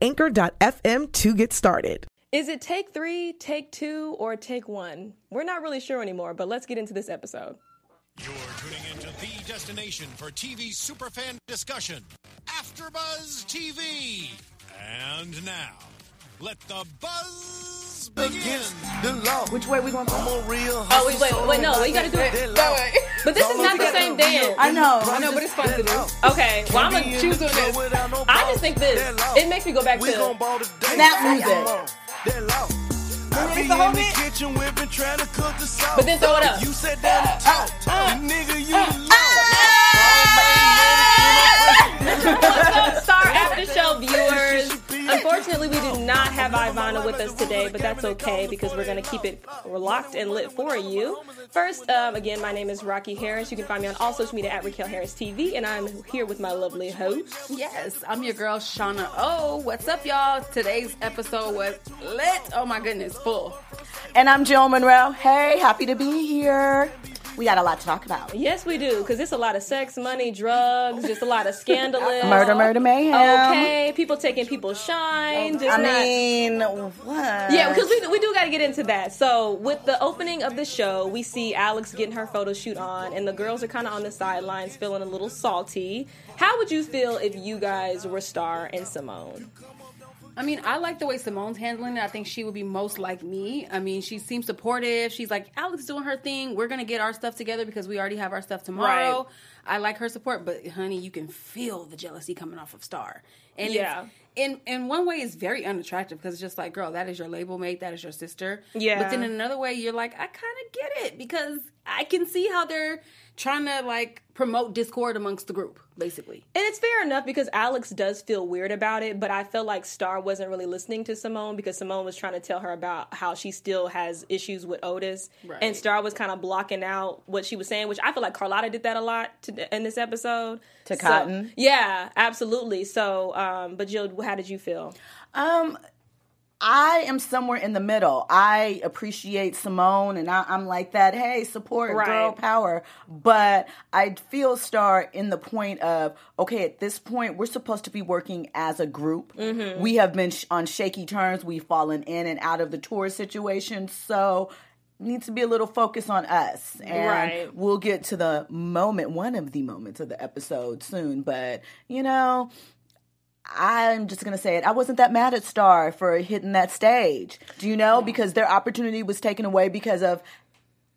anchor.fm to get started. Is it take three, take two, or take one? We're not really sure anymore, but let's get into this episode. You're tuning into the destination for TV superfan discussion, AfterBuzz TV. And now, let the buzz begin. The law. Which way we gonna go? Oh, wait, wait, wait, no, you gotta do it. that way. But this is not the same dance. I know. I know, but it's fun to do. Okay, well, I'm gonna choose Choose on this. I just think this. It makes me go back to. Snap music. It's the whole bit. But then throw it up. You said down the top, uh, uh, nigga, you Star After Show viewers. Unfortunately, we do not have Ivana with us today, but that's okay because we're going to keep it locked and lit for you. First, um, again, my name is Rocky Harris. You can find me on all social media at Raquel Harris TV, and I'm here with my lovely host. Yes, I'm your girl Shauna. Oh, what's up, y'all? Today's episode was lit. Oh my goodness, full. And I'm Jill Monroe. Hey, happy to be here. We got a lot to talk about. Yes, we do, because it's a lot of sex, money, drugs, just a lot of scandalous. Murder, murder, mayhem. Okay, people taking people's shine. Just I not- mean, what? Yeah, because we, we do got to get into that. So, with the opening of the show, we see Alex getting her photo shoot on, and the girls are kind of on the sidelines feeling a little salty. How would you feel if you guys were Star and Simone? I mean, I like the way Simone's handling it. I think she would be most like me. I mean, she seems supportive. She's like, Alex doing her thing. We're gonna get our stuff together because we already have our stuff tomorrow. Right. I like her support, but honey, you can feel the jealousy coming off of Star. And Yeah. in in one way, it's very unattractive because it's just like, girl, that is your label mate, that is your sister. Yeah. But then in another way, you're like, I kind of get it because I can see how they're trying to like promote discord amongst the group, basically. And it's fair enough because Alex does feel weird about it, but I feel like Star wasn't really listening to Simone because Simone was trying to tell her about how she still has issues with Otis, Right. and Star was kind of blocking out what she was saying, which I feel like Carlotta did that a lot to, in this episode. To So- Cotton? yeah, absolutely. So, um, but Jill, how did you feel? Um, I am somewhere in the middle. I appreciate Simone, and I, I'm like that. Hey, support Right. girl power. But I feel Star in the point of okay. At this point, we're supposed to be working as a group. Mm-hmm. We have been sh- on shaky terms. We've fallen in and out of the tour situation. So needs to be a little focus on us and Right. we'll get to the moment one of the moments of the episode soon but you know I'm just gonna say it. I wasn't that mad at Star for hitting that stage. Do you know? Because their opportunity was taken away because of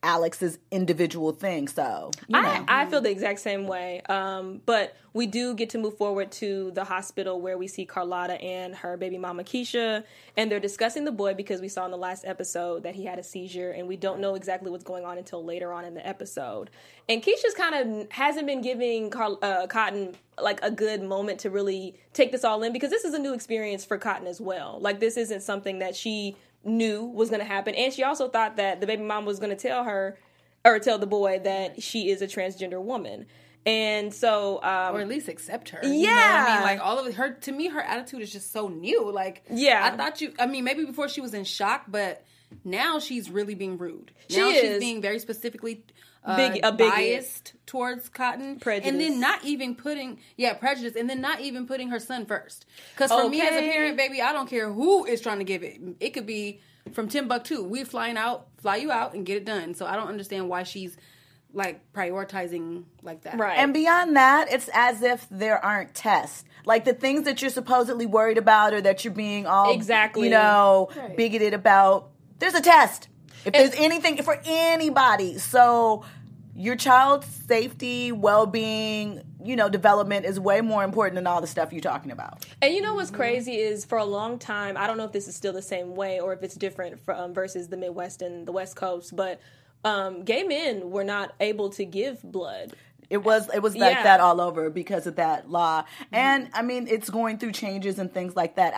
Alex's individual thing. So you know. I, I feel the exact same way. Um, but we do get to move forward to the hospital where we see Carlotta and her baby mama Keisha, and they're discussing the boy because we saw in the last episode that he had a seizure, and we don't know exactly what's going on until later on in the episode. And Keisha's kind of hasn't been giving Carl, uh, Cotton like a good moment to really take this all in because this is a new experience for Cotton as well. Like this isn't something that she knew was going to happen, and she also thought that the baby mom was going to tell her or tell the boy that she is a transgender woman. And so, um, or at least accept her. You know what Yeah. I mean, like all of her. To me, her attitude is just so new. Like, Yeah. I thought you. I mean, maybe before she was in shock, but now she's really being rude. She now is. she's being very specifically. Uh, Big- a bigot. biased towards Cotton, Prejudice. and then not even putting yeah prejudice, and then not even putting her son first. Because for me as a parent, baby, I don't care who is trying to give it. It could be from Timbuktu. We flying out, fly you out, and get it done. So I don't understand why she's like prioritizing like that. right. And beyond that, it's as if there aren't tests. Like the things that you're supposedly worried about or that you're being all Exactly. you know, Right. bigoted about. There's a test. If there's anything for anybody. So your child's safety, well-being, you know, development is way more important than all the stuff you're talking about. And you know what's crazy is for a long time, I don't know if this is still the same way or if it's different from versus the Midwest and the West Coast, but um, gay men were not able to give blood. It was it was like Yeah. that all over because of that law. And I mean, it's going through changes and things like that.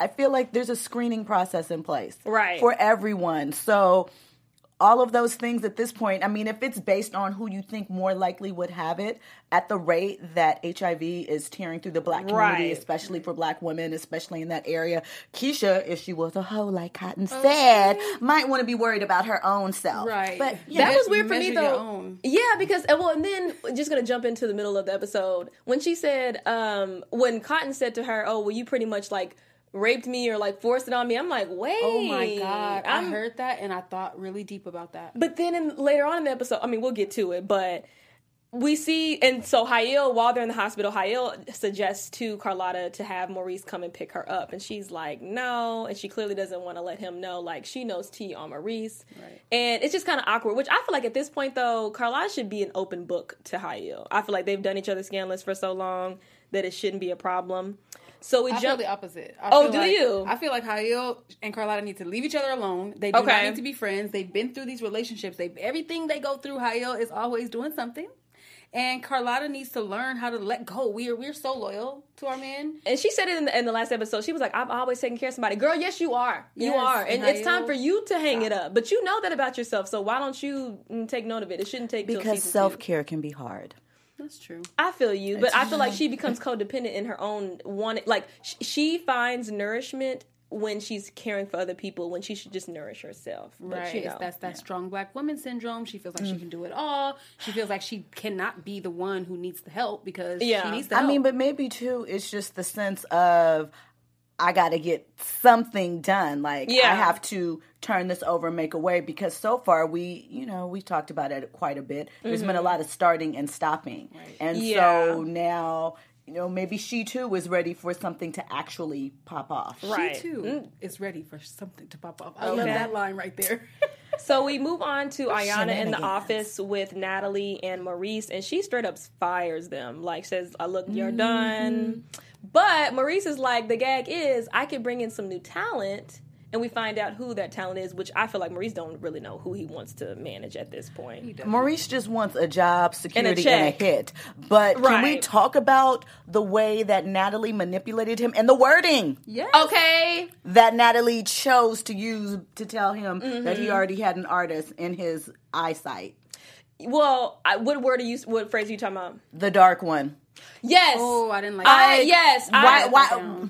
I feel like there's a screening process in place Right. for everyone. So all of those things at this point, I mean, if it's based on who you think more likely would have it at the rate that HIV is tearing through the black community, Right. especially for black women, especially in that area, Keisha, if she was a hoe like Cotton said, might want to be worried about her own self. Right. But you That was weird for me measure your though. own. Yeah, because and well, and then just gonna jump into the middle of the episode when she said, um, when Cotton said to her, "Oh, well, you pretty much like raped me or like forced it on me." I'm like, wait, Oh my god, i I'm- heard that and I thought really deep about that. But then in, later on in the episode, I mean, we'll get to it, but we see, and so Hael, while they're in the hospital, Hael suggests to Carlotta to have Maurice come and pick her up, and she's like, no, and she clearly doesn't want to let him know, like she knows T on Maurice, Right. and it's just kind of awkward. Which I feel like at this point, though, Carlotta should be an open book to Hael. I feel like they've done each other scandalous for so long that it shouldn't be a problem. So we I jump. the opposite. I Oh, do like- you? I feel like Hael and Carlotta need to leave each other alone. They do not need to be friends. They've been through these relationships. They everything they go through. Hael is always doing something, and Carlotta needs to learn how to let go. We are we're so loyal to our men. And she said it in the, in the last episode. She was like, "I'm always taking care of somebody." Girl, yes, you are. You Yes, are, and and it's time for you to hang it up. But you know that about yourself, so why don't you take note of it? It shouldn't take because self care can be hard. That's true. I feel you, but I feel like she becomes codependent in her own one. Like sh- she finds nourishment when she's caring for other people, when she should just nourish herself. But, Right. you It's know. that's that strong black woman syndrome. She feels like Mm. she can do it all. She feels like she cannot be the one who needs the help because Yeah. she needs the I help. mean, but maybe too, it's just the sense of I got to get something done. Like I have to turn this over and make a way because so far we, you know, we talked about it quite a bit. There's been a lot of starting and stopping, and Mm-hmm. Yeah. so now. You know, maybe she too is ready for something to actually pop off. Right. she too Mm. is ready for something to pop off I love that line right there. So we move on to Ayana in the office with Natalie and Maurice, and she straight up fires them. Like says, "I look, you're done." But Maurice is like, the gag is, I could bring in some new talent, and we find out who that talent is. Which I feel like Maurice don't really know who he wants to manage at this point. Maurice just wants a job, security, and a, check. hit. But can we talk about the way that Natalie manipulated him and the wording? yes. Okay, that Natalie chose to use to tell him that Mm-hmm. he already had an artist in his eyesight. well, I, what word are you? What phrase are you talking about? The dark one. Yes. Oh, I didn't like I, that. yes. Why? I, why?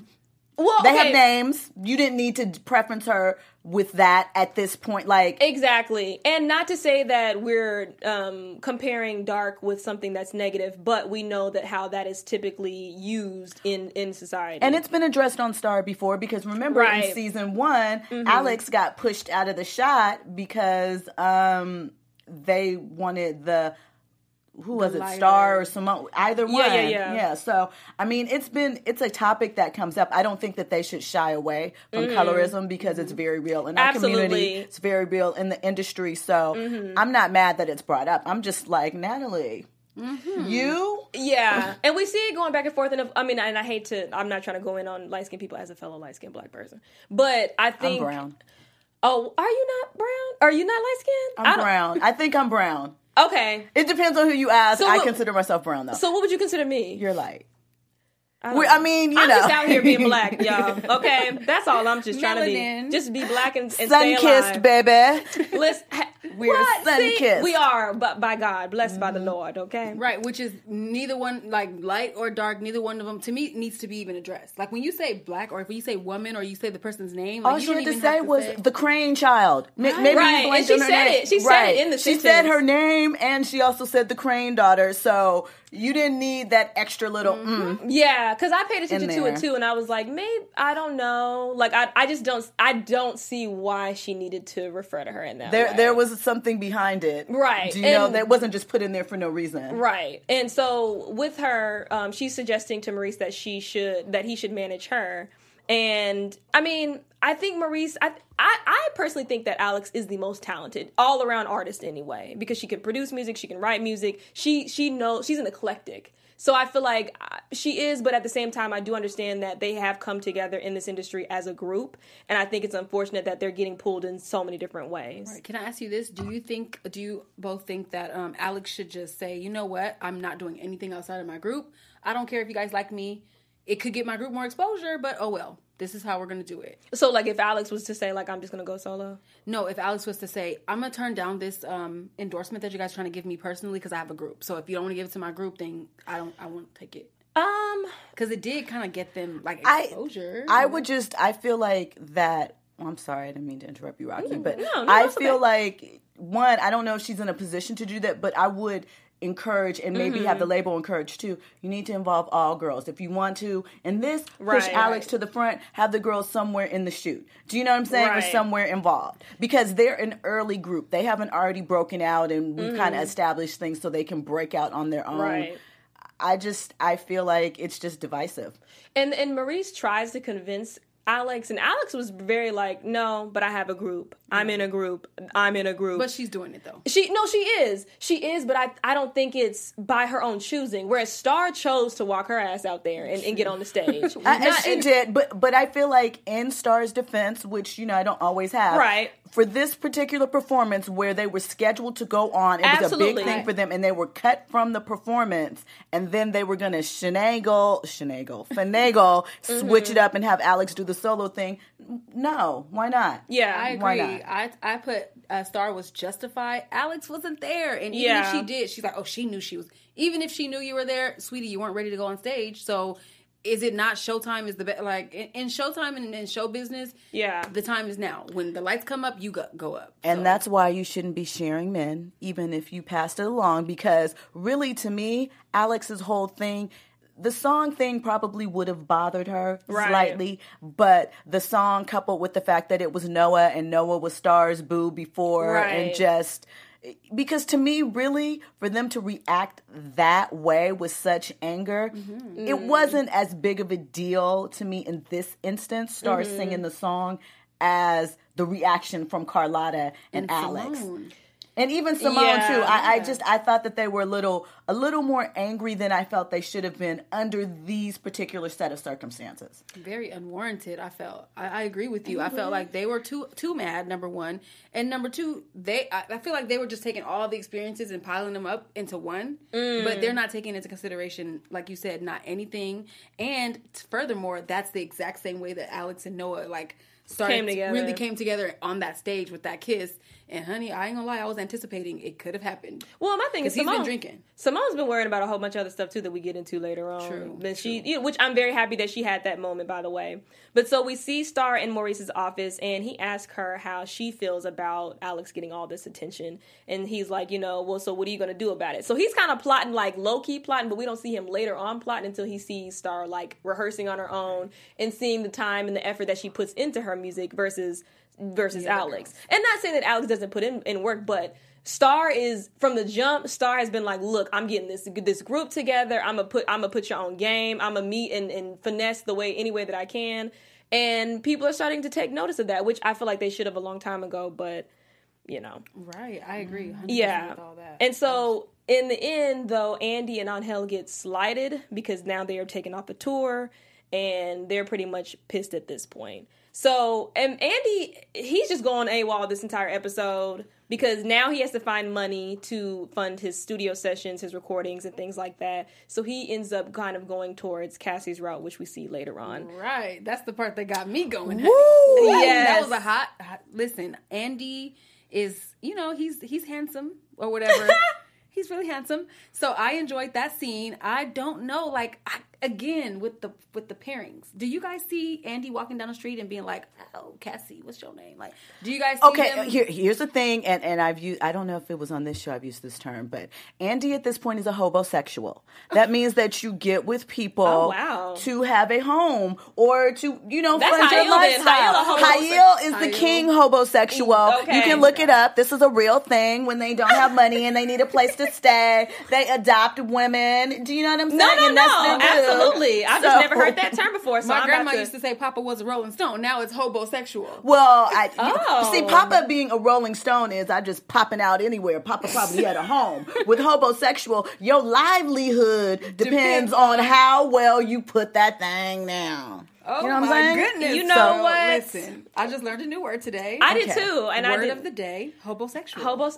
Well, They okay. have names. You didn't need to preference her with that at this point. Like, Exactly. And not to say that we're um, comparing dark with something that's negative, but we know that how that is typically used in, in society. and it's been addressed on Star before because remember Right. Mm-hmm. in season one, Alex got pushed out of the shot because um, they wanted the who was it. Star or Simone? Either one. Yeah, yeah, yeah. So I mean, it's been it's a topic that comes up. I don't think that they should shy away from colorism because it's very real in our community. Mm-hmm. It's very real in the industry. So Mm-hmm. I'm not mad that it's brought up. I'm just like Natalie. Mm-hmm. You yeah. And we see it going back and forth. And I mean, and I hate to, I'm not trying to go in on light skinned people as a fellow light skinned black person. But I I'm think. brown. Oh, are you not brown? Are you not light skinned? I'm brown. I think I'm brown. Okay. It depends on who you ask. So I what- consider myself brown though. So what would you consider me? You're light. I, We- I mean, you I'm know, just out here being black, y'all. Okay, that's all I'm just trying to Melanin. be. Just be black and, and sun stay kissed, alive. baby. Listen, ha- We're what? sun-kissed. See? We are, but by God, blessed by the mm-hmm. Lord. Okay, Right, which is neither one, like light or dark, neither one of them to me needs to be even addressed. Like when you say black or if you say woman or you say the person's name, like All you she had to say have was say- the Crane child. M- Maybe Right, you and she her said name. it. She said it in the She said her name and she also said the Crane daughter. So you didn't need that extra little. Mm. yeah, because I paid attention to it too, and I was like, maybe I don't know. Like I, I just don't, I don't see why she needed to refer to her in that. There, way. there was something behind it. Right, Do you know that wasn't just put in there for no reason? Right. And so with her, um, she's suggesting to Maurice that she should that he should manage her. And I mean, I think Maurice. I, I I personally think that Alex is the most talented all around artist anyway because she can produce music, she can write music. She she knows she's an eclectic. So I feel like uh, she is, but at the same time, I do understand that they have come together in this industry as a group, and I think it's unfortunate that they're getting pulled in so many different ways. Right, Can I ask you this? Do you think? Do you both think that um, Alex should just say, you know what, I'm not doing anything outside of my group. I don't care if you guys like me. It could get my group more exposure, but oh well. This is how we're gonna do it. So like, if Alex was to say like, I'm just gonna go solo. No, if Alex was to say, I'm gonna turn down this um, endorsement that you guys are trying to give me personally because I have a group. So if you don't want to give it to my group, then I don't. I won't take it Um, because it did kind of get them like I exposure. I would just I feel like that well, I'm sorry, I didn't mean to interrupt you, Rocky, but no, no, I feel okay. like one, I don't know if she's in a position to do that, but I would encourage and maybe have Mm-hmm. the label encourage too. You need to involve all girls. If you want to, and this push Right. Alex to the front, have the girls somewhere in the shoot. Do you know what I'm saying? Or somewhere involved. Because they're an early group. They haven't already broken out and we've kind of established things so they can break out on their own. Mm-hmm. Right. I just I feel like it's just divisive. And and Maurice tries to convince Alex, and Alex was very like, no, but I have a group. I'm in a group. I'm in a group. but she's doing it though. she no, she is. She is, but I I don't think it's by her own choosing. Whereas Star chose to walk her ass out there and, and get on the stage. I, and Not- she did, but but I feel like in Star's defense, which you know I don't always have, Right. For this particular performance, where they were scheduled to go on, it was a big thing for them, and they were cut from the performance, and then they were going to shenagle, shenagle, finagle, switch Mm-hmm. it up, and have Alex do the solo thing. No, why not? Yeah, I Why agree. not? I I put uh, Star was justified. Alex wasn't there, and even Yeah. if she did, she's like, oh, she knew she was. Even if she knew you were there, sweetie, you weren't ready to go on stage. So, is it not Showtime? Is the be- like in, in Showtime and in show business? Yeah. the time is now. When the lights come up, you go go up. And So- that's why you shouldn't be sharing men, even if you passed it along, because really, to me, Alex's whole thing, the song thing probably would have bothered her Right. slightly, but the song coupled with the fact that it was Noah and Noah was Star's boo before, and just because to me, really, for them to react that way with such anger, Mm-hmm. it wasn't as big of a deal to me in this instance, start Mm-hmm. singing the song, as the reaction from Carlotta and, Alex. Simone. And even Simone Yeah. too. I, I just I thought that they were a little a little more angry than I felt they should have been under these particular set of circumstances. very unwarranted. I felt. I, I agree with you. I mm-hmm. felt like they were too too mad. Number one, and number two, they. I, I feel like they were just taking all the experiences and piling them up into one, but they're mm. not taking into consideration, like you said, not anything. And furthermore, that's the exact same way that Alex and Noah like started Came together. really came together on that stage with that kiss. And honey, I ain't gonna lie, I was anticipating it could have happened. Well, my thing is 'Cause he's been Simone, drinking. Simone's been worrying about a whole bunch of other stuff too that we get into later on. True, Then she, you know, which I'm very happy that she had that moment, by the way. But so we see Star in Maurice's office, and he asks her how she feels about Alex getting all this attention, and he's like, you know, well, so what are you gonna do about it? So he's kind of plotting, like low key plotting, but we don't see him later on plotting until he sees Star like rehearsing on her own and seeing the time and the effort that she puts into her music versus versus Alex. And not saying that Alex doesn't put in, in work, but Star is from the jump. Star has been like, look, I'm getting this this group together. I'm gonna put I'm gonna put your own game. I'm gonna meet and, and finesse the way any way that I can. And people are starting to take notice of that, which I feel like they should have a long time ago. But you know, Right, I agree. 100% yeah. with all that. And so in the end, though, Andy and Angel get slighted because now they are taking off the tour and they're pretty much pissed at this point. So, and Andy, he's just going AWOL this entire episode because now he has to find money to fund his studio sessions, his recordings, and things like that. So he ends up kind of going towards Cassie's route, which we see later on. Right. That's the part that got me going. honey. Woo! That- Yes. That was a hot, hot listen, Andy is, you know, he's he's handsome or whatever. he's really handsome. So I enjoyed that scene. I don't know like I, again with the with the pairings. Do you guys see Andy walking down the street and being like, "Oh, Cassie, what's your name?" Like, do you guys see Okay, here, here's the thing, and, and I've used, I don't know if it was on this show I've used this term, but Andy at this point is a hobosexual. That means that you get with people Oh, wow. to have a home or to, you know, That's fund your lifestyle. Hail a homosex- Hail is the king hobosexual. Okay. You can look it up. This is a real thing when they don't have money and they need a place to stay. They adopt women. Do you know what I'm saying? No, no, no, Absolutely. I've just never heard that term before. So My I'm grandma to, used to say Papa was a Rolling Stone. Now it's hobosexual. Well, I Oh. see. Papa being a Rolling Stone is I just popping out anywhere. Papa probably had a home. With hobosexual, your livelihood depends, Depends on how well you put that thing down. Oh you know what my I'm saying? goodness! You know So, what? Listen, I just learned a new word today. I did too, and I word did of the day: hobosexual. hobos,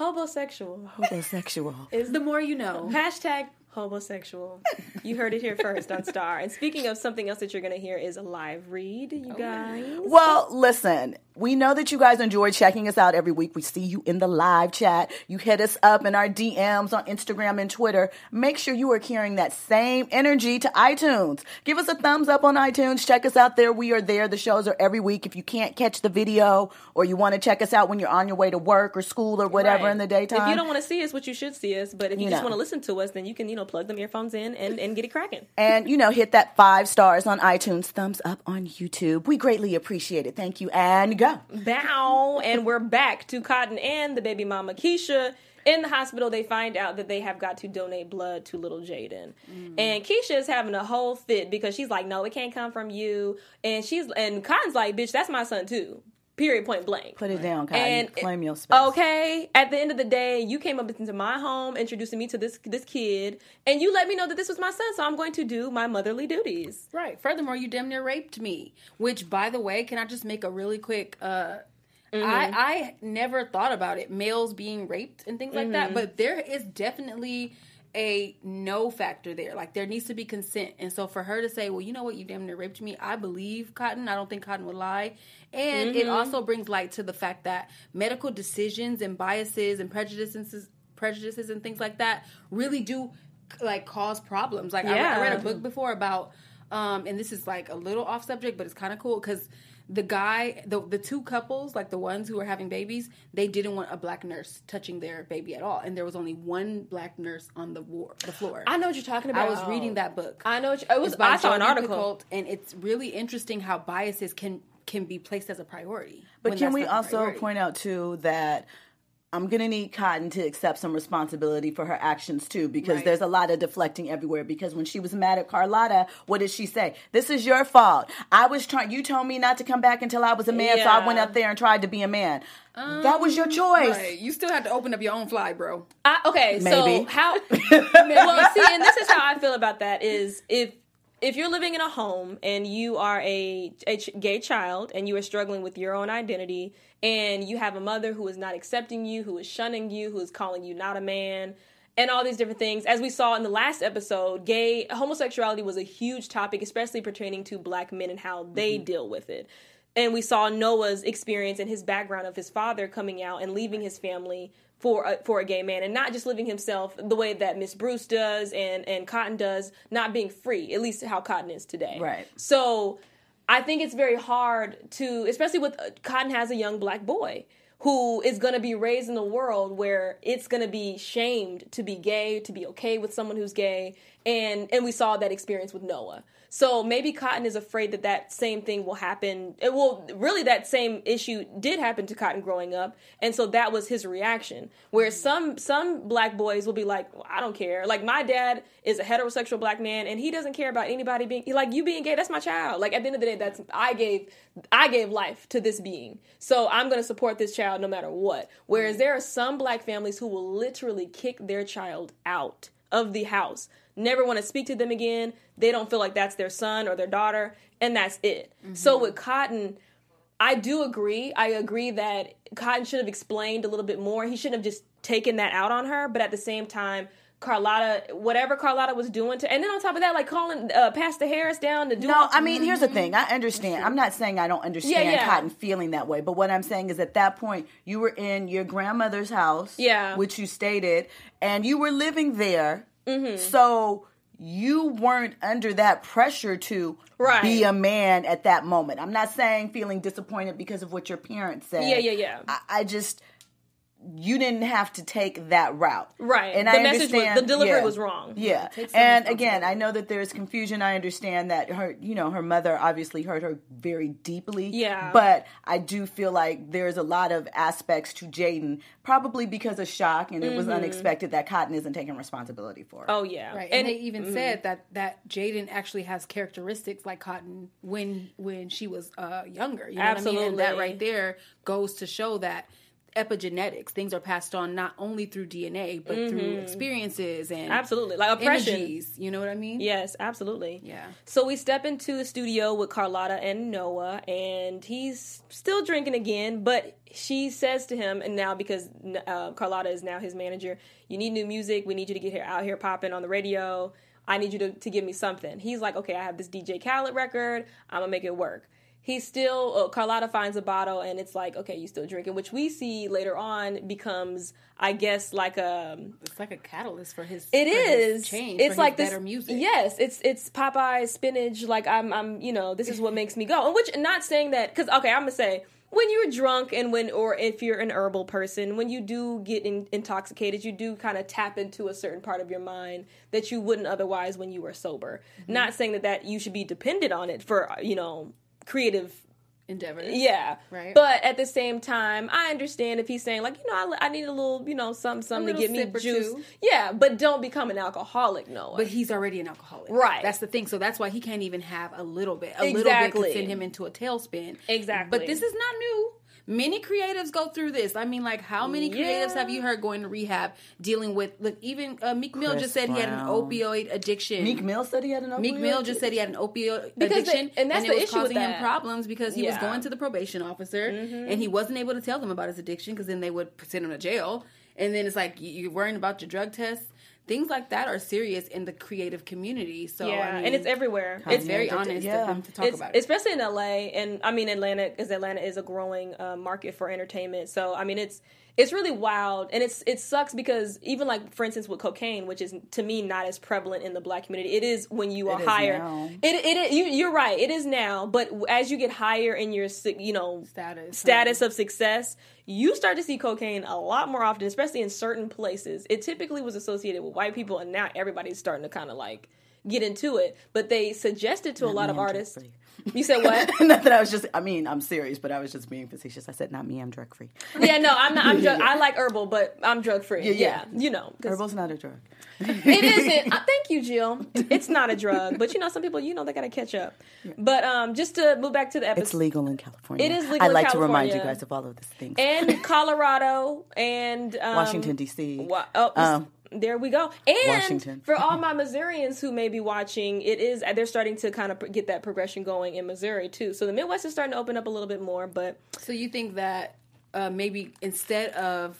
hobosexual Hobosexual. is the more you know. Hashtag homosexual. You heard it here first on Star. And speaking of something else that you're going to hear is a live read, you oh, guys. Well, listen, we know that you guys enjoy checking us out every week. We see you in the live chat. You hit us up in our DMs on Instagram and Twitter. Make sure you are carrying that same energy to iTunes. Give us a thumbs up on iTunes. Check us out there. We are there. The shows are every week. If you can't catch the video or you want to check us out when you're on your way to work or school or whatever Right. in the daytime. If you don't want to see us, what you should see us. But if you, You just know. want to listen to us, then you can, you know, plug them earphones in and, and get it cracking. and you know, hit that five stars on iTunes, thumbs up on YouTube. We greatly appreciate it. Thank you, and go. Bow. and we're back to Cotton and the baby mama Keisha. In the hospital, they find out that they have got to donate blood to little Jaden, mm. and Keisha is having a whole fit because she's like, "No, it can't come from you," and she's and Cotton's like, "Bitch, that's my son too." Period. Point blank. Put it down, Cotton. And Claim your space. Okay. At the end of the day, you came up into my home, introducing me to this this kid, and you let me know that this was my son. So I'm going to do my motherly duties. Right. Furthermore, you damn near raped me. Which, by the way, can I just make a really quick? uh Mm-hmm. I I never thought about it, males being raped and things like Mm-hmm. that. But there is definitely a no factor there. Like there needs to be consent. And so for her to say, "Well, you know what, you damn near raped me," I believe Cotton. I don't think Cotton would lie. And Mm-hmm. it also brings light to the fact that medical decisions and biases and prejudices prejudices and things like that really do like cause problems. Like I, I read a book before about um and this is like a little off subject but it's kind of cool because the guy the the two couples like the ones who were having babies they didn't want a black nurse touching their baby at all and there was only one black nurse on the war the floor I know what you're talking about. I was reading that book I know. What you, it was. It's by I saw an article. Picoult, and it's really interesting how biases can can be placed as a priority But can we also priority. point out too that I'm gonna need Cotton to accept some responsibility for her actions too, because Right. there's a lot of deflecting everywhere. Because when she was mad at Carlotta, what did she say? This is your fault. I was trying. You told me not to come back until I was a man, so I went up there and tried to be a man. that was your um, choice. Right. you still have to open up your own fly bro I, okay, Maybe. so how? well, see, and this is how I feel about that: is if if you're living in a home and you are a, a ch- gay child and you are struggling with your own identity and you have a mother who is not accepting you, who is shunning you, who is calling you not a man. And all these different things. As we saw in the last episode, gay homosexuality was a huge topic, especially pertaining to black men and how they mm-hmm. deal with it. And we saw Noah's experience and his background of his father coming out and leaving his family for a, for a gay man and not just living himself the way that Miss Bruce does and and Cotton does, not being free, at least how Cotton is today. Right. So I think it's very hard to, especially with uh, Cotton has a young black boy who is going to be raised in a world where it's going to be shamed to be gay, to be okay with someone who's gay, and and we saw that experience with Noah. So maybe Cotton is afraid that that same thing will happen. It will really that same issue did happen to Cotton growing up, and so that was his reaction. Where some some black boys will be like, well, I don't care. Like my dad is a heterosexual black man, and he doesn't care about anybody being like you being gay. That's my child. Like at the end of the day, that's I gave I gave life to this being, so I'm going to support this child no matter what. Whereas there are some black families who will literally kick their child out of the house never want to speak to them again. They don't feel like that's their son or their daughter, and that's it. So with Cotton, I do agree. I agree that Cotton should have explained a little bit more. He shouldn't have just taken that out on her, but at the same time, Carlotta, whatever Carlotta was doing to, and then on top of that, like calling uh, Pastor Harris down to do. No, I mean, here's the thing. I understand. I'm not saying I don't understand yeah. Cotton feeling that way, but what I'm saying is at that point, you were in your grandmother's house, Yeah. which you stated, and you were living there. Mm-hmm. So you weren't under that pressure to Right. be a man at that moment. I'm not saying feeling disappointed because of what your parents said. Yeah, yeah, yeah. I, I just you didn't have to take that route. Right. And The I message was- understand the delivery yeah. was wrong. Yeah. And again. I know that there's confusion. I understand that her, you know, her mother obviously hurt her very deeply. Yeah. But I do feel like there's a lot of aspects to Jaden, probably because of shock and it was unexpected that Cotton isn't taking responsibility for. it. Mm-hmm. Oh yeah, Right, and, and, they even said that that Jaden actually has characteristics like Cotton when when she was uh, younger. You know what I mean? And that right there goes to show that epigenetics things are passed on not only through DNA but through experiences and Mm-hmm. Absolutely. Like oppression. energies, You know what I mean? Yes, absolutely. Yeah. So we step into the studio with Carlotta and Noah, and he's still drinking again. But she says to him, and now because uh, Carlotta is now his manager, you need new music. We need you to get here out here popping on the radio. I need you to, to give me something. He's like, okay, I have this DJ Khaled record. I'm gonna make it work. He's still uh, Carlotta finds a bottle, and it's like, okay, you still drinking, which we see later on becomes, I guess, like a It's like a catalyst for his. it for his change. It's like his this better music. Yes, it's it's Popeye spinach. Like I'm I'm you know this is what makes me go. And which not saying that because okay I'm gonna say when you're drunk and when or if you're an herbal person when you do get in, intoxicated you do kind of tap into a certain part of your mind that you wouldn't otherwise when you were sober. Mm-hmm. Not saying that that you should be dependent on it for you know creative endeavors. yeah. Right. But at the same time, I understand if he's saying like, you know, I, I need a little, you know, something, something to give me juice. two. Yeah, but don't become an alcoholic, Noah. But he's already an alcoholic. Right. That's the thing. So that's why he can't even have a little bit. A little bit Exactly. send him into a tailspin. Exactly. But this is not new. Many creatives go through this. I mean, like, how many creatives have you heard going to rehab dealing with? Look, even uh, Meek Mill Chris just said he had an opioid addiction. Meek Mill said he had an opioid. Meek Mill just said he had an opioid Because the- addiction, and that's it the was issue with causing him problems because he was Yeah. Mm-hmm. going to the probation officer and he wasn't able to tell them about his addiction because then they would send him to jail. And then it's like you- you're worrying about your drug tests. Things like that are serious in the creative community. So yeah, I mean, and it's everywhere. It's It's very Yeah, honest yeah. of him to talk it's, about it. especially in LA, and I mean Atlanta, because Atlanta is a growing uh, market for entertainment. So I mean, it's it's really wild, and it's it sucks because even like for instance with cocaine, which is to me not as prevalent in the black community, it is when you are higher. now. It it you, you're right, it is now, but as you get higher in your you know Status. status of success, you start to see cocaine a lot more often, especially in certain places. It typically was associated with white people, and now everybody's starting to kind of like get into it. But they suggested to a lot of artists. You said what? Not that I was just. I mean, I'm serious, but I was just being facetious. I said, "Not me. I'm drug free." yeah, no, I'm not. I'm drug. I like herbal, but I'm drug free. Yeah, yeah. you know, Herbal's not a drug. it isn't. Uh, thank you, Jill. It's not a drug, but you know, some people, you know, they gotta catch up. But um, just to move back to the episode, It's legal in California. It is legal I like to remind you guys of all of these things. and Colorado and um, Washington D.C. Wa- oh, Um, there we go. And Washington. for all my Missourians who may be watching, it is they're starting to kind of get that progression going in Missouri too. So the Midwest is starting to open up a little bit more. But So you think that uh, maybe instead of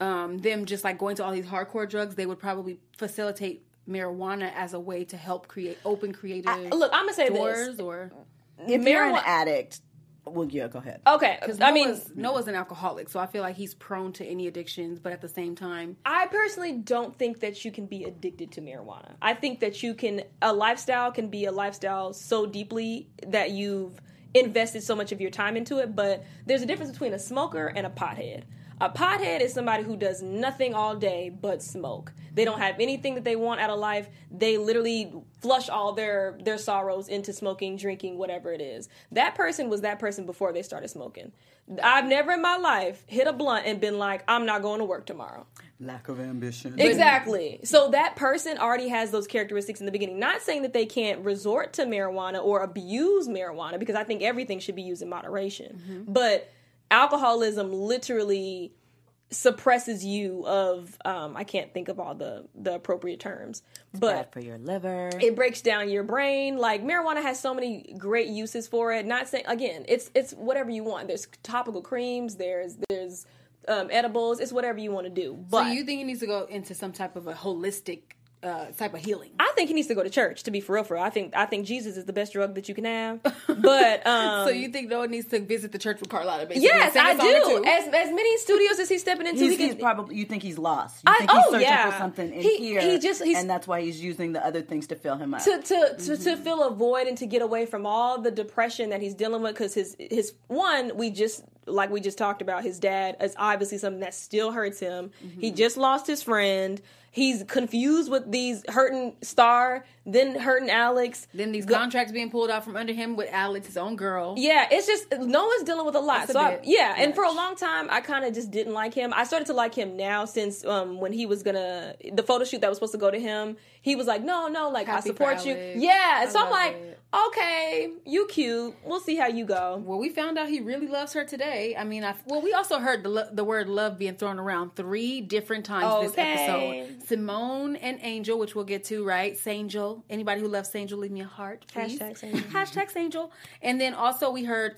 um, them just like going to all these hardcore drugs, they would probably facilitate marijuana as a way to help create open creative look, I'm gonna say doors this. or if you're an marijuana- addict, well, yeah, go ahead. Okay, because I mean, Noah's, Noah's an alcoholic, so I feel like he's prone to any addictions, but at the same time, I personally don't think that you can be addicted to marijuana. I think that you can a lifestyle can be a lifestyle so deeply that you've invested so much of your time into it, but there's a difference between a smoker and a pothead. A pothead is somebody who does nothing all day but smoke. They don't have anything that they want out of life. They literally flush all their their sorrows into smoking, drinking, whatever it is. That person was that person before they started smoking. I've never in my life hit a blunt and been like, I'm not going to work tomorrow. Lack of ambition. Exactly. So that person already has those characteristics in the beginning. Not saying that they can't resort to marijuana or abuse marijuana because I think everything should be used in moderation. Mm-hmm. But alcoholism literally suppresses you of um, I can't think of all the the appropriate terms. But Bad for your liver. it breaks down your brain. Like marijuana has so many great uses for it. Not saying again, it's it's whatever you want. There's topical creams. There's there's um, edibles. It's whatever you want to do. But so you think he needs to go into some type of a holistic uh, type of healing? I think he needs to go to church. To be for real, for real. I think I think Jesus is the best drug that you can have. But um, so you think Noah needs to visit the church with Carlotta? Basically, yes, I sing a I song or do. As as many studios as he's stepping into, He's, he he's probably. You think he's lost? You I- think he's oh, searching yeah. for something in He- here, he just- he's- and that's why he's using the other things to fill him up. to to to, to fill a void and to get away from all the depression that he's dealing with because his his one we just like we just talked about, his dad is obviously something that still hurts him. He just lost his friend. He's confused with these hurting Star, then hurting Alex. Then these contracts being pulled out from under him with Alex, his own girl. Yeah, it's just Noah's dealing with a lot. A so I, yeah, and for a long time, I kind of just didn't like him. I started to like him now since um, when he was gonna the photo shoot that was supposed to go to him. He was like, "No, no, like Happy I support you." Alex. Yeah, so I'm like, it. "Okay, you cute. We'll see how you go." Well, we found out he really loves her today. I mean, I well, we also heard the lo- the word love being thrown around three different times this episode. Simone and Angel, which we'll get to, right? Sangel. Anybody who loves Sangel, leave me a heart, please. Hashtag Sangel. Hashtag Sangel. And then also we heard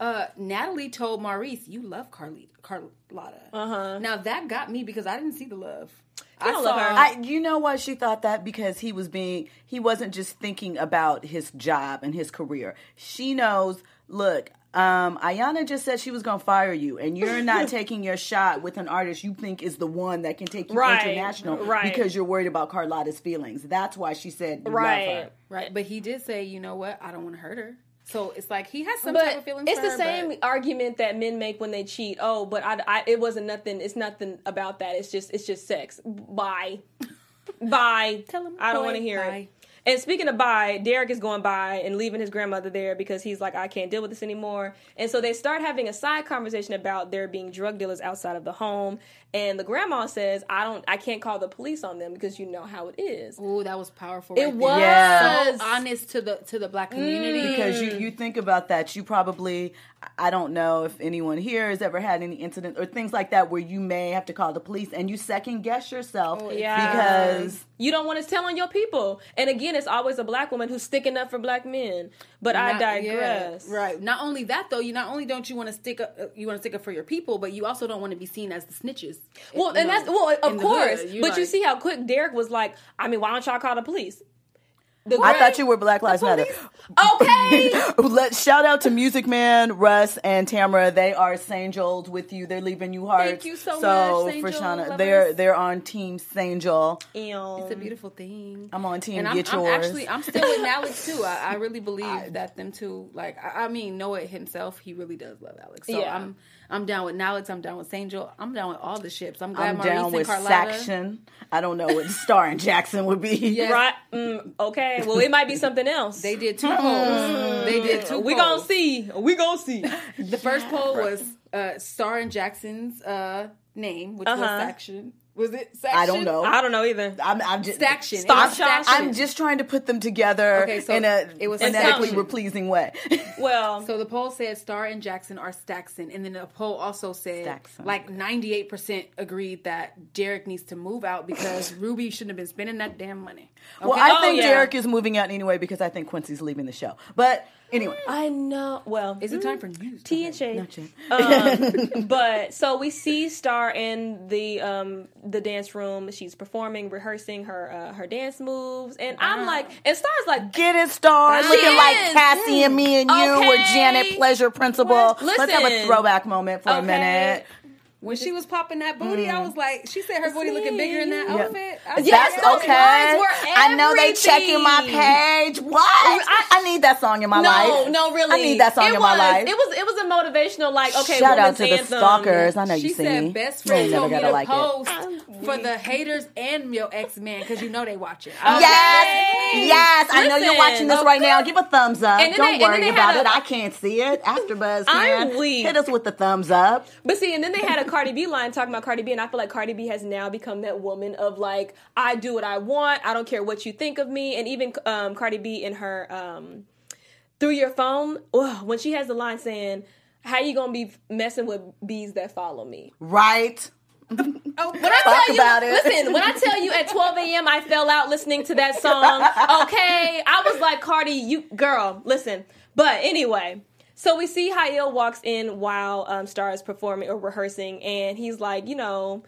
uh Natalie told Maurice, "You love Carly Carlotta." Uh huh. Now that got me because I didn't see the love. I don't love her. I, you know why she thought that? Because he was being, he wasn't just thinking about his job and his career. She knows, look, um, Ayana just said she was going to fire you, and you're not taking your shot with an artist you think is the one that can take you Right, international right. because you're worried about Carlotta's feelings. That's why she said, Right. love her. Right, but he did say, "You know what? I don't want to hurt her." So it's like he has some But type of feelings. it's the her, same but- argument that men make when they cheat. Oh, but I, I, it wasn't nothing. It's nothing about that. It's just, it's just sex. Bye, bye. Tell him, I don't want to hear bye. it. And speaking of bye, Derek is going by and leaving his grandmother there because he's like, I can't deal with this anymore. And so they start having a side conversation about there being drug dealers outside of the home. And the grandma says, I don't, I can't call the police on them because you know how it is. Ooh, that was powerful. It there. was. Yeah. so honest to the to the black community because you, you think about that you probably i don't know if anyone here has ever had any incident or things like that where you may have to call the police and you second guess yourself yeah. because You don't want to tell on your people. And again, it's always a black woman who's sticking up for black men. But I digress. yeah, right. Not only that though, you not only don't you want to stick up, uh, you want to stick up for your people, but you also don't want to be seen as the snitches. Well, and know, that's well, of course. hood. but you see how quick Derek was like, I mean, why don't y'all call the police? The I gra- thought you were Black Lives Matter. Okay. Let's shout out to Music Man, Russ, and Tamara. They are Sangels with you. They're leaving you hearts. Thank you so so much, for Sangel Shauna, they're they're on Team Sangel. It's a beautiful thing. I'm on Team and I'm, Get I'm Yours. actually I'm still with Alex too. I, I really believe that them two. Like I, I mean, Noah himself, he really does love Alex. So Yeah. I'm I'm down with Alex. I'm down with Angel. I'm down with all the ships. I'm glad I'm Maurice down with Carlotta. Saction. I don't know what Star and Jackson would be. Right. Mm, okay. Well, it might be something else. They did two polls. They did two. we polls. gonna see. We gonna see. The first poll was uh, Star and Jackson's uh, name, which was Uh-huh. Saction. Was it Saction? I don't know. I don't know either. I'm, I'm just Staction. It Star was I'm just trying to put them together Okay, so in a it was phonetically Staction. pleasing way. Well, So the poll said Star and Jackson are Staxon, and then the poll also said Staxon. like 98% agreed that Derek needs to move out because Ruby shouldn't have been spending that damn money. well, I Oh, think yeah. Derek is moving out anyway because I think Quincy's leaving the show. But anyway, I know. Well, Is it time for news? tea and shade? not yet. Um, but so we see Star in the um the dance room. She's performing, rehearsing her uh, her dance moves, and I'm like, and Star's like, Get it, Star. She Looking like is. Cassie and me and you or Okay. Janet Pleasure Principle. What? Let's have a throwback moment for a minute. When she was popping that booty, I hmm. was like, she said her booty looking bigger in that Yeah. outfit. I Yes, said, okay. I know they checking my page. What? I, need that song in my no, life. no, no, really, I need that song it in was, my life. It was it was a motivational, like, okay, Shout out woman's to the stalkers. I know you She see said me. best friend never told me gotta to like it. post for the haters and your ex man because you know they watching. I was Yes, Okay. yes. I know you're watching this right now. Give a thumbs up. Don't they- worry about had it. I can't see it. AfterBuzz I'm Hit us with the thumbs up. But see, and then they had a Cardi B line talking about Cardi B, and I feel like Cardi B has now become that woman of like, I do what I want. I don't care what you think of me. And even um, Cardi B in her um, through your phone, ugh, when she has the line saying, "How you gonna be messing with bees that follow me?" Right. Oh, when I Talk tell you, about it. listen, when I tell you at 12 a.m. I fell out listening to that song, okay, I was like, Cardi, you girl, listen. But anyway, so we see Hail walks in while um, Star is performing or rehearsing, and he's like, you know,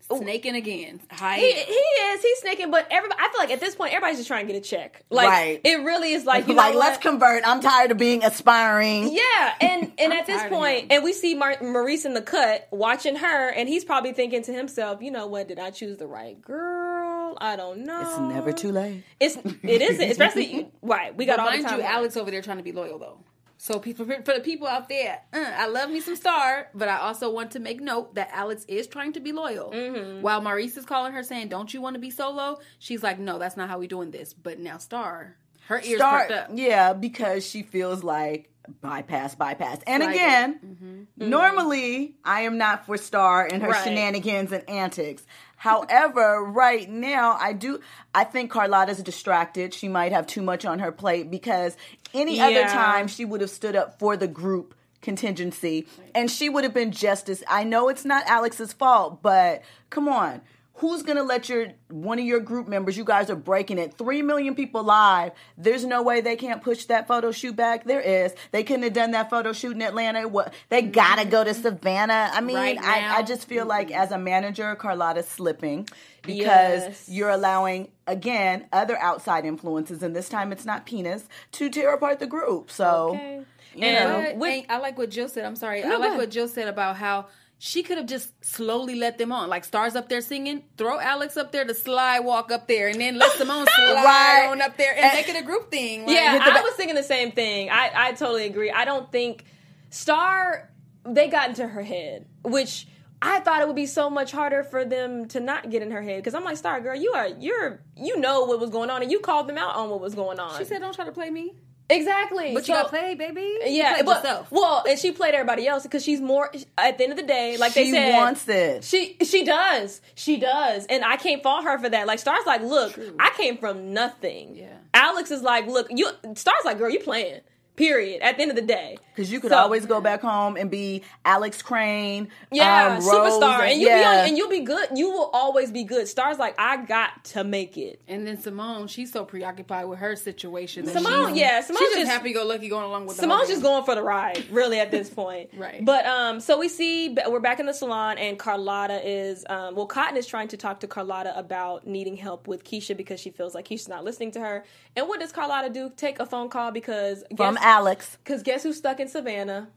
snaking again. Hi. he, he is, he's snaking, but everybody, I feel like at this point, everybody's just trying to get a check. Like, Right. it really is like, you like, know let's what? convert. I'm tired of being aspiring. Yeah, and and at this point, and we see Mar- Maurice in the cut watching her, and he's probably thinking to himself, you know what? Did I choose the right girl? I don't know. It's never too late. It's it isn't, especially right. We got But all the mind time. you, Alex over there trying to be loyal though. So people, for the people out there, uh, I love me some Star, but I also want to make note that Alex is trying to be loyal. Mm-hmm. While Maurice is calling her saying, "Don't you want to be solo?" She's like, "No, that's not how we doing this." But now Star, her ears perked up. yeah, because she feels like bypass, bypass. And it. again, normally I am not for Star and her Right. shenanigans and antics. However, right now I do. I think Carlotta's distracted. She might have too much on her plate because any other time she would have stood up for the group contingency and she would have been just as. I know it's not Alex's fault, but come on. Who's gonna let your one of your group members? You guys are breaking it. Three million people live. There's no way they can't push that photo shoot back. There is. They couldn't have done that photo shoot in Atlanta. What? They mm-hmm. gotta go to Savannah. I mean, Right I, I just feel mm-hmm. like as a manager, Carlotta's slipping because Yes. you're allowing again other outside influences, and this time it's not penis to tear apart the group. So. Okay. You And know. With- and I like what Jill said. I'm sorry. No, I like what Jill said about how she could have just slowly let them on. Like stars up there singing, throw Alex up there to slide walk up there, and then let Simone slide Right. on up there and, And- make it a group thing. Like, Yeah, I was thinking the same thing. I, I totally agree. I don't think Star they got into her head, which I thought it would be so much harder for them to not get in her head because I'm like, Star girl, you are you're you know what was going on and you called them out on what was going on. She said, "Don't try to play me, exactly, but you So- got play, baby. Yeah, played but yourself. well, and she played everybody else because she's more. At the end of the day, like they She said, wants it. She she does, she does, and I can't fault her for that. Like Star's like, look, I came from nothing. Yeah. Alex is like, look, you. Star's like, girl, you playing. Period. At the end of the day, Because you could So- always go back home and be Alex Crane, yeah, um, Rose, superstar, and you'll be on, and you'll be good. You will always be good. Star's like, I got to make it. And then Simone, she's so preoccupied with her situation. that Simone, she's, yeah, Simone's she's just just- happy go lucky going along with Simone's whole just going for the ride, really, at this point. Right. But um, so we see we're back in the salon, and Carlotta is um, well, Cotton is trying to talk to Carlotta about needing help with Keisha because she feels like Keisha's not listening to her. And what does Carlotta do? Take a phone call because from guess, Alex. because guess who's stuck in Savannah?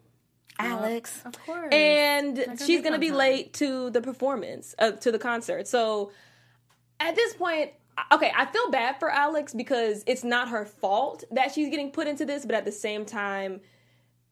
Alex. Of course. and gonna she's going to be time. late to the performance uh, to the concert so at this point okay i feel bad for alex because it's not her fault that she's getting put into this but at the same time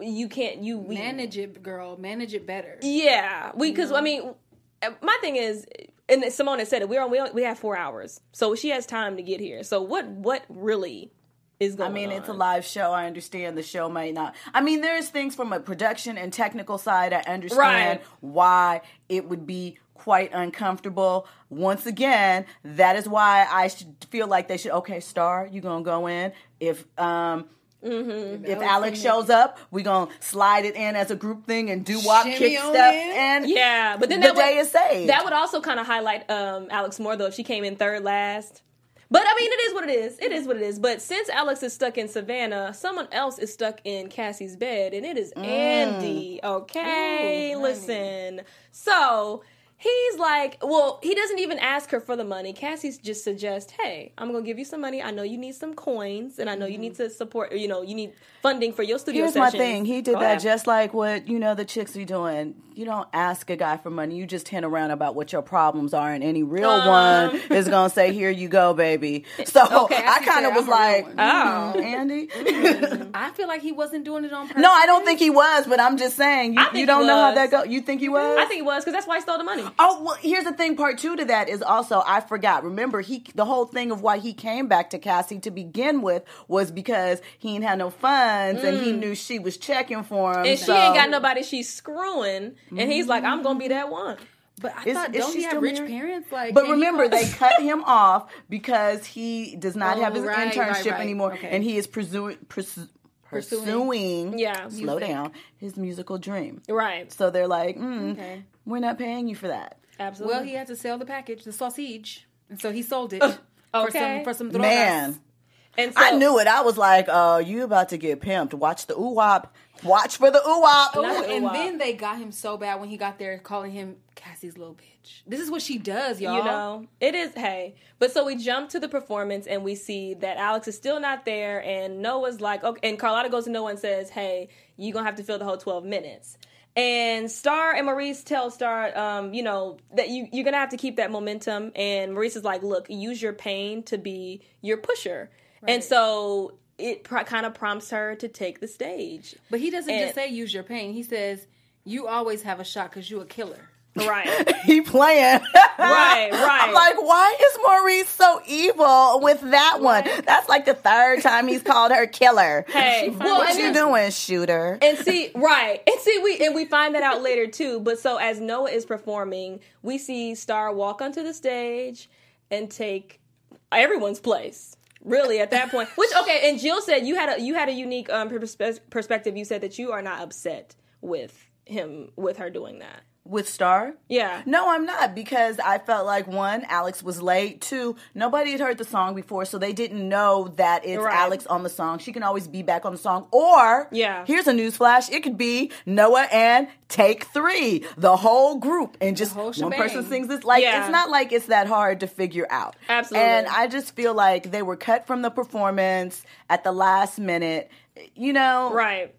you can't you we, manage it, girl. Manage it better. yeah we because i mean uh, my thing is and simone has said it we're on we, on, we have four hours so she has time to get here so what what really is I mean, on it's a live show. I understand the show might not. I mean, there's things from a production and technical side. I understand Right. why it would be quite uncomfortable. Once again, that is why I should feel like they should. Okay, Star, you gonna go in if um. Mm-hmm. If Alex shows up, we're gonna slide it in as a group thing and do walk, kick on step, and Yeah, but then the that would, day is saved. That would also kind of highlight um, Alex more though if she came in third last. But I mean, it is what it is. It is what it is. But since Alex is stuck in Savannah, someone else is stuck in Cassie's bed, and it is Mm. Andy. Okay, listen. So he's like, well, he doesn't even ask her for the money. Cassie just suggests, hey, I'm gonna give you some money. I know you need some coins, and I know you need to support. You know, you need funding for your studio Mm-hmm. Here's my thing. He did Go that ahead. just like what you know the chicks be doing. You don't ask a guy for money. You just hint around about what your problems are, and any real one is gonna say, "Here you go, baby." So Um. Okay, I I kind of that. was I'm a real like, one. Oh. "Mm, Andy. I feel like he wasn't doing it on purpose. no, I don't think he was, but I'm just saying. You, you don't know how that go. You think he was? I think he was because that's why he stole the money. Oh well, here's the thing. Part two to that is also I forgot. Remember, he the whole thing of why he came back to Cassie to begin with was because he ain't had no funds and he knew she was checking for him. Mm. and she ain't got nobody she's screwing, and he's like, "I'm gonna be that one." But I Is- thought, is don't she he have still rich married? parents? Like, But remember, they cut him off because he does not Oh, have his right, internship right, right. anymore, Okay. and he is pursuing pursu- pursuing. Yeah. slow Music. down his musical dream. Right. So they're like, mm, Okay. we're not paying you for that. Absolutely. well, he had to sell the package, the sausage, and so he sold it for okay. some for some drogas. Man, and so, I knew it. I was like, "Oh, you about to get pimped? Watch the ooh wop. Watch for the ooh wop." Oh, the and then they got him so bad when he got there, calling him Cassie's little bitch. This is what she does, y'all. You know, it is. Hey, but so we jump to the performance and we see that Alex is still not there, and Noah's like, okay, and Carlotta goes to Noah and says, "Hey, you're gonna have to fill the whole twelve minutes." And Star and Maurice tell Star, um, you know, that you you're gonna have to keep that momentum. And Maurice is like, "Look, use your pain to be your pusher." And so it pr- kind of prompts her to take the stage. But he doesn't And- just say use your pain. He says you always have a shot because you're a killer. Right, he playing. right, right. I'm like, why is Maurice so evil with that one? That's like the third time he's called her killer. Hey, well, what you doing, shooter? And see, right, and see, we and we find that out later too. But so as Noah is performing, we see Star walk onto the stage and take everyone's place. Really, at that point, which okay, and Jill said you had a you had a unique um, perspe- perspective. You said that you are not upset with him with her doing that. With Star? Yeah. No, I'm not because I felt like one, Alex was late. Two, nobody had heard the song before, so they didn't know that it's Right. Alex on the song. She can always be back on the song. Or, Yeah. here's a news flash: it could be Noah and Take Three, the whole group, and just one person sings this. Like Yeah. it's not like it's that hard to figure out. Absolutely. And I just feel like they were cut from the performance at the last minute. You know, Right,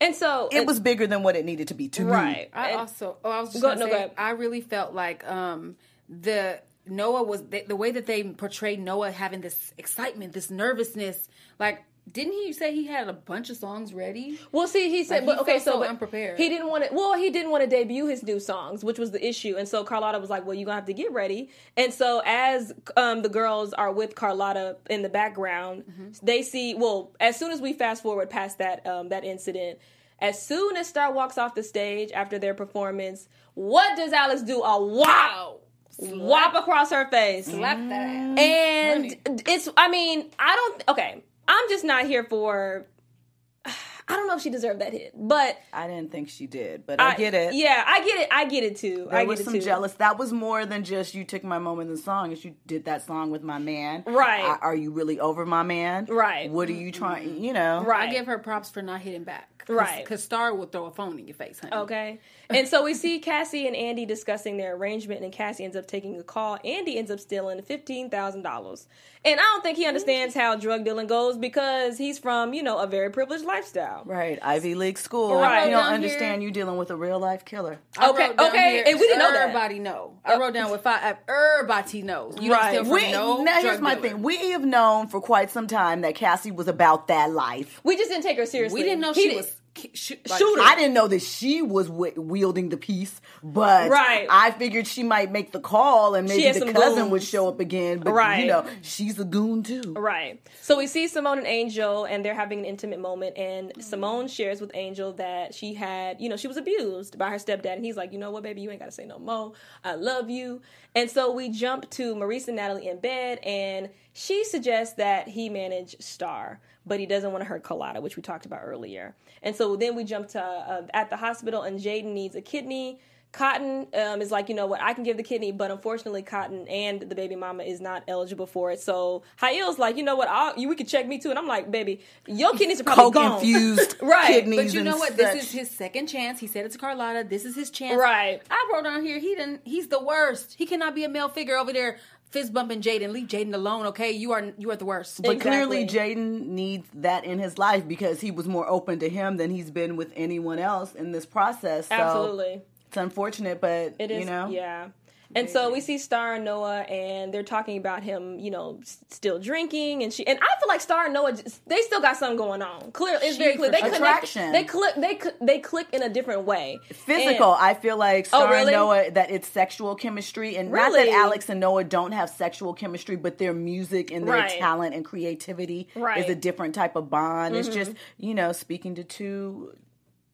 and so It was bigger than what it needed to be to me. right. I And- also, oh, I was just Go- gonna no, say, ahead. I really felt like um, the Noah was the, the way that they portrayed Noah having this excitement, this nervousness. Like, didn't he say he had a bunch of songs ready? Well, see, he said, Like, he but okay, felt so, so but unprepared. He didn't want to. Well, he didn't want to debut his new songs, which was the issue. And so Carlotta was like, "Well, you're gonna have to get ready." And so as um, the girls are with Carlotta in the background, Mm-hmm. they see. Well, as soon as we fast forward past that um, that incident, as soon as Star walks off the stage after their performance, what does Alice do? A wow. Whop across her face. Slap that ass. And it's, I mean, I don't, okay, I'm just not here for, I don't know if she deserved that hit, but I didn't think she did, but I, get it. Yeah, I get it. I get it too. There I was get it some too. jealous. That was more than just you took my moment in the song. Is you did that song with my man. Right. I- are you really over my man? Right. What are you trying? You know. Right. I give her props for not hitting back. Cause, Right. Because Star will throw a phone in your face, honey. Okay. And so we see Cassie and Andy discussing their arrangement, and Cassie ends up taking a call. Andy ends up stealing $15,000. And I don't think he understands how drug dealing goes because he's from, you know, a very privileged lifestyle. Right. Ivy League school. Right. You don't understand here- you dealing with a real life killer. I Okay, okay, here, and we didn't know that. Everybody know. I wrote down with five. Uh, everybody knows. You Right. don't steal We, no now here's my dealer. thing. We have known for quite some time that Cassie was about that life. We just didn't take her seriously. We didn't know He she did- was ki- sh- like, Shooter. I didn't know that she was wi- wielding the piece, but Right. I figured she might make the call and maybe the cousin would show up again. But Right. you know, she's a goon too. Right. So we see Simone and Angel, and they're having an intimate moment. And mm. Simone shares with Angel that she had, you know, she was abused by her stepdad. And he's like, you know what, baby, you ain't got to say no more. I love you. And so we jump to Maurice and Natalie in bed, and she suggests that he manage Star, but he doesn't want to hurt Carlotta, which we talked about earlier. And so then we jump to uh, at the hospital, and Jaden needs a kidney. Cotton um, is like, you know what, I can give the kidney, but unfortunately, Cotton and the baby mama is not eligible for it. So Hail's like, you know what, I'll, you, we could check me too. And I'm like, baby, your kidneys are probably Coke gone. infused Right. kidneys. But you know what? such. This is his second chance. He said it to Carlotta. This is his chance. Right. I wrote down here. He didn't. He's the worst. He cannot be a male figure over there. Fist bumping Jaden. Leave Jaden alone. Okay. You are. You are the worst. But clearly, Jaden needs that in his life because he was more open to him than he's been with anyone else in this process. So Absolutely. it's unfortunate, but It is, you know, yeah. And so we see Star and Noah, and they're talking about him, you know, s- still drinking, and she. And I feel like Star and Noah, just, they still got something going on. Clear, it's very clear. They connect. Attraction. They click. They cl- they click in a different way. physical. And- I feel like Star Oh, really? and Noah that it's sexual chemistry, and not that Alex and Noah don't have sexual chemistry, but their music and their Right. talent and creativity Right. Mm-hmm. is a different type of bond. It's just you know speaking to two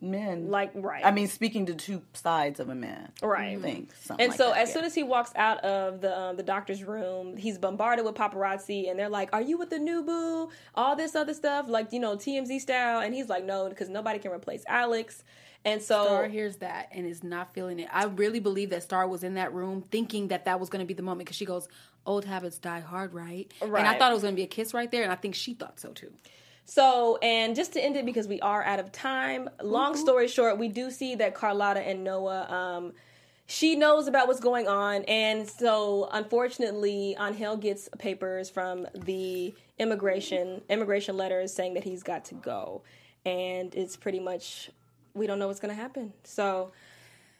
men, Like, right. I mean, speaking to two sides of a man, Right. Thing, something And like so, that, as yeah. soon as he walks out of the um, the doctor's room, he's bombarded with paparazzi, and they're like, "Are you with the new boo?" All this other stuff, like you know TMZ style, and he's like, "No," because nobody can replace Alex. And so, Star hears that and is not feeling it. I really believe that Star was in that room thinking that that was going to be the moment because she goes, "Old habits die hard, right?" Right. And I thought it was going to be a kiss right there, and I think she thought so too. So, and just to end it because we are out of time, long story short, we do see that Carlotta and Noah, um, she knows about what's going on. And so, unfortunately, Angel gets papers from the immigration, immigration letters saying that he's got to go. And it's pretty much, we don't know what's going to happen. So,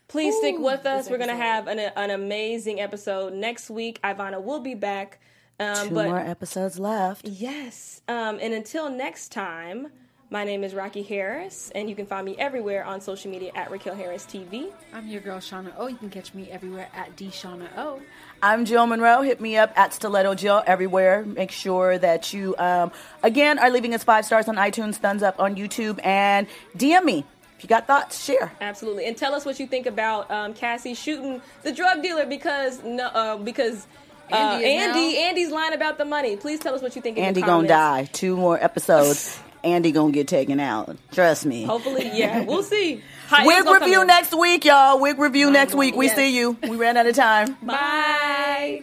please stick with us. We're going to have an, an amazing episode next week. Ivana will be back. Um, Two but more episodes left. yes, um, and until next time, my name is Rocky Harris, and you can find me everywhere on social media at Raquel Harris TV. I'm your girl Shauna O. You can catch me everywhere at D Shauna O. I'm Jill Monroe. Hit me up at Stiletto Jill everywhere. Make sure that you, um, again, are leaving us five stars on iTunes, thumbs up on YouTube, and DM me. If you got thoughts, share. Absolutely, and tell us what you think about um, Cassie shooting the drug dealer because no, uh, because. Uh, Andy is Andy, now- Andy's lying about the money. Please tell us what you think. in the Andy gonna die. Two more episodes. Andy gonna get taken out. Trust me. Hopefully, yeah, we'll see. Wig A's gonna come review next week, y'all. Wig review next week. We Yes. see you. We ran out of time. Bye.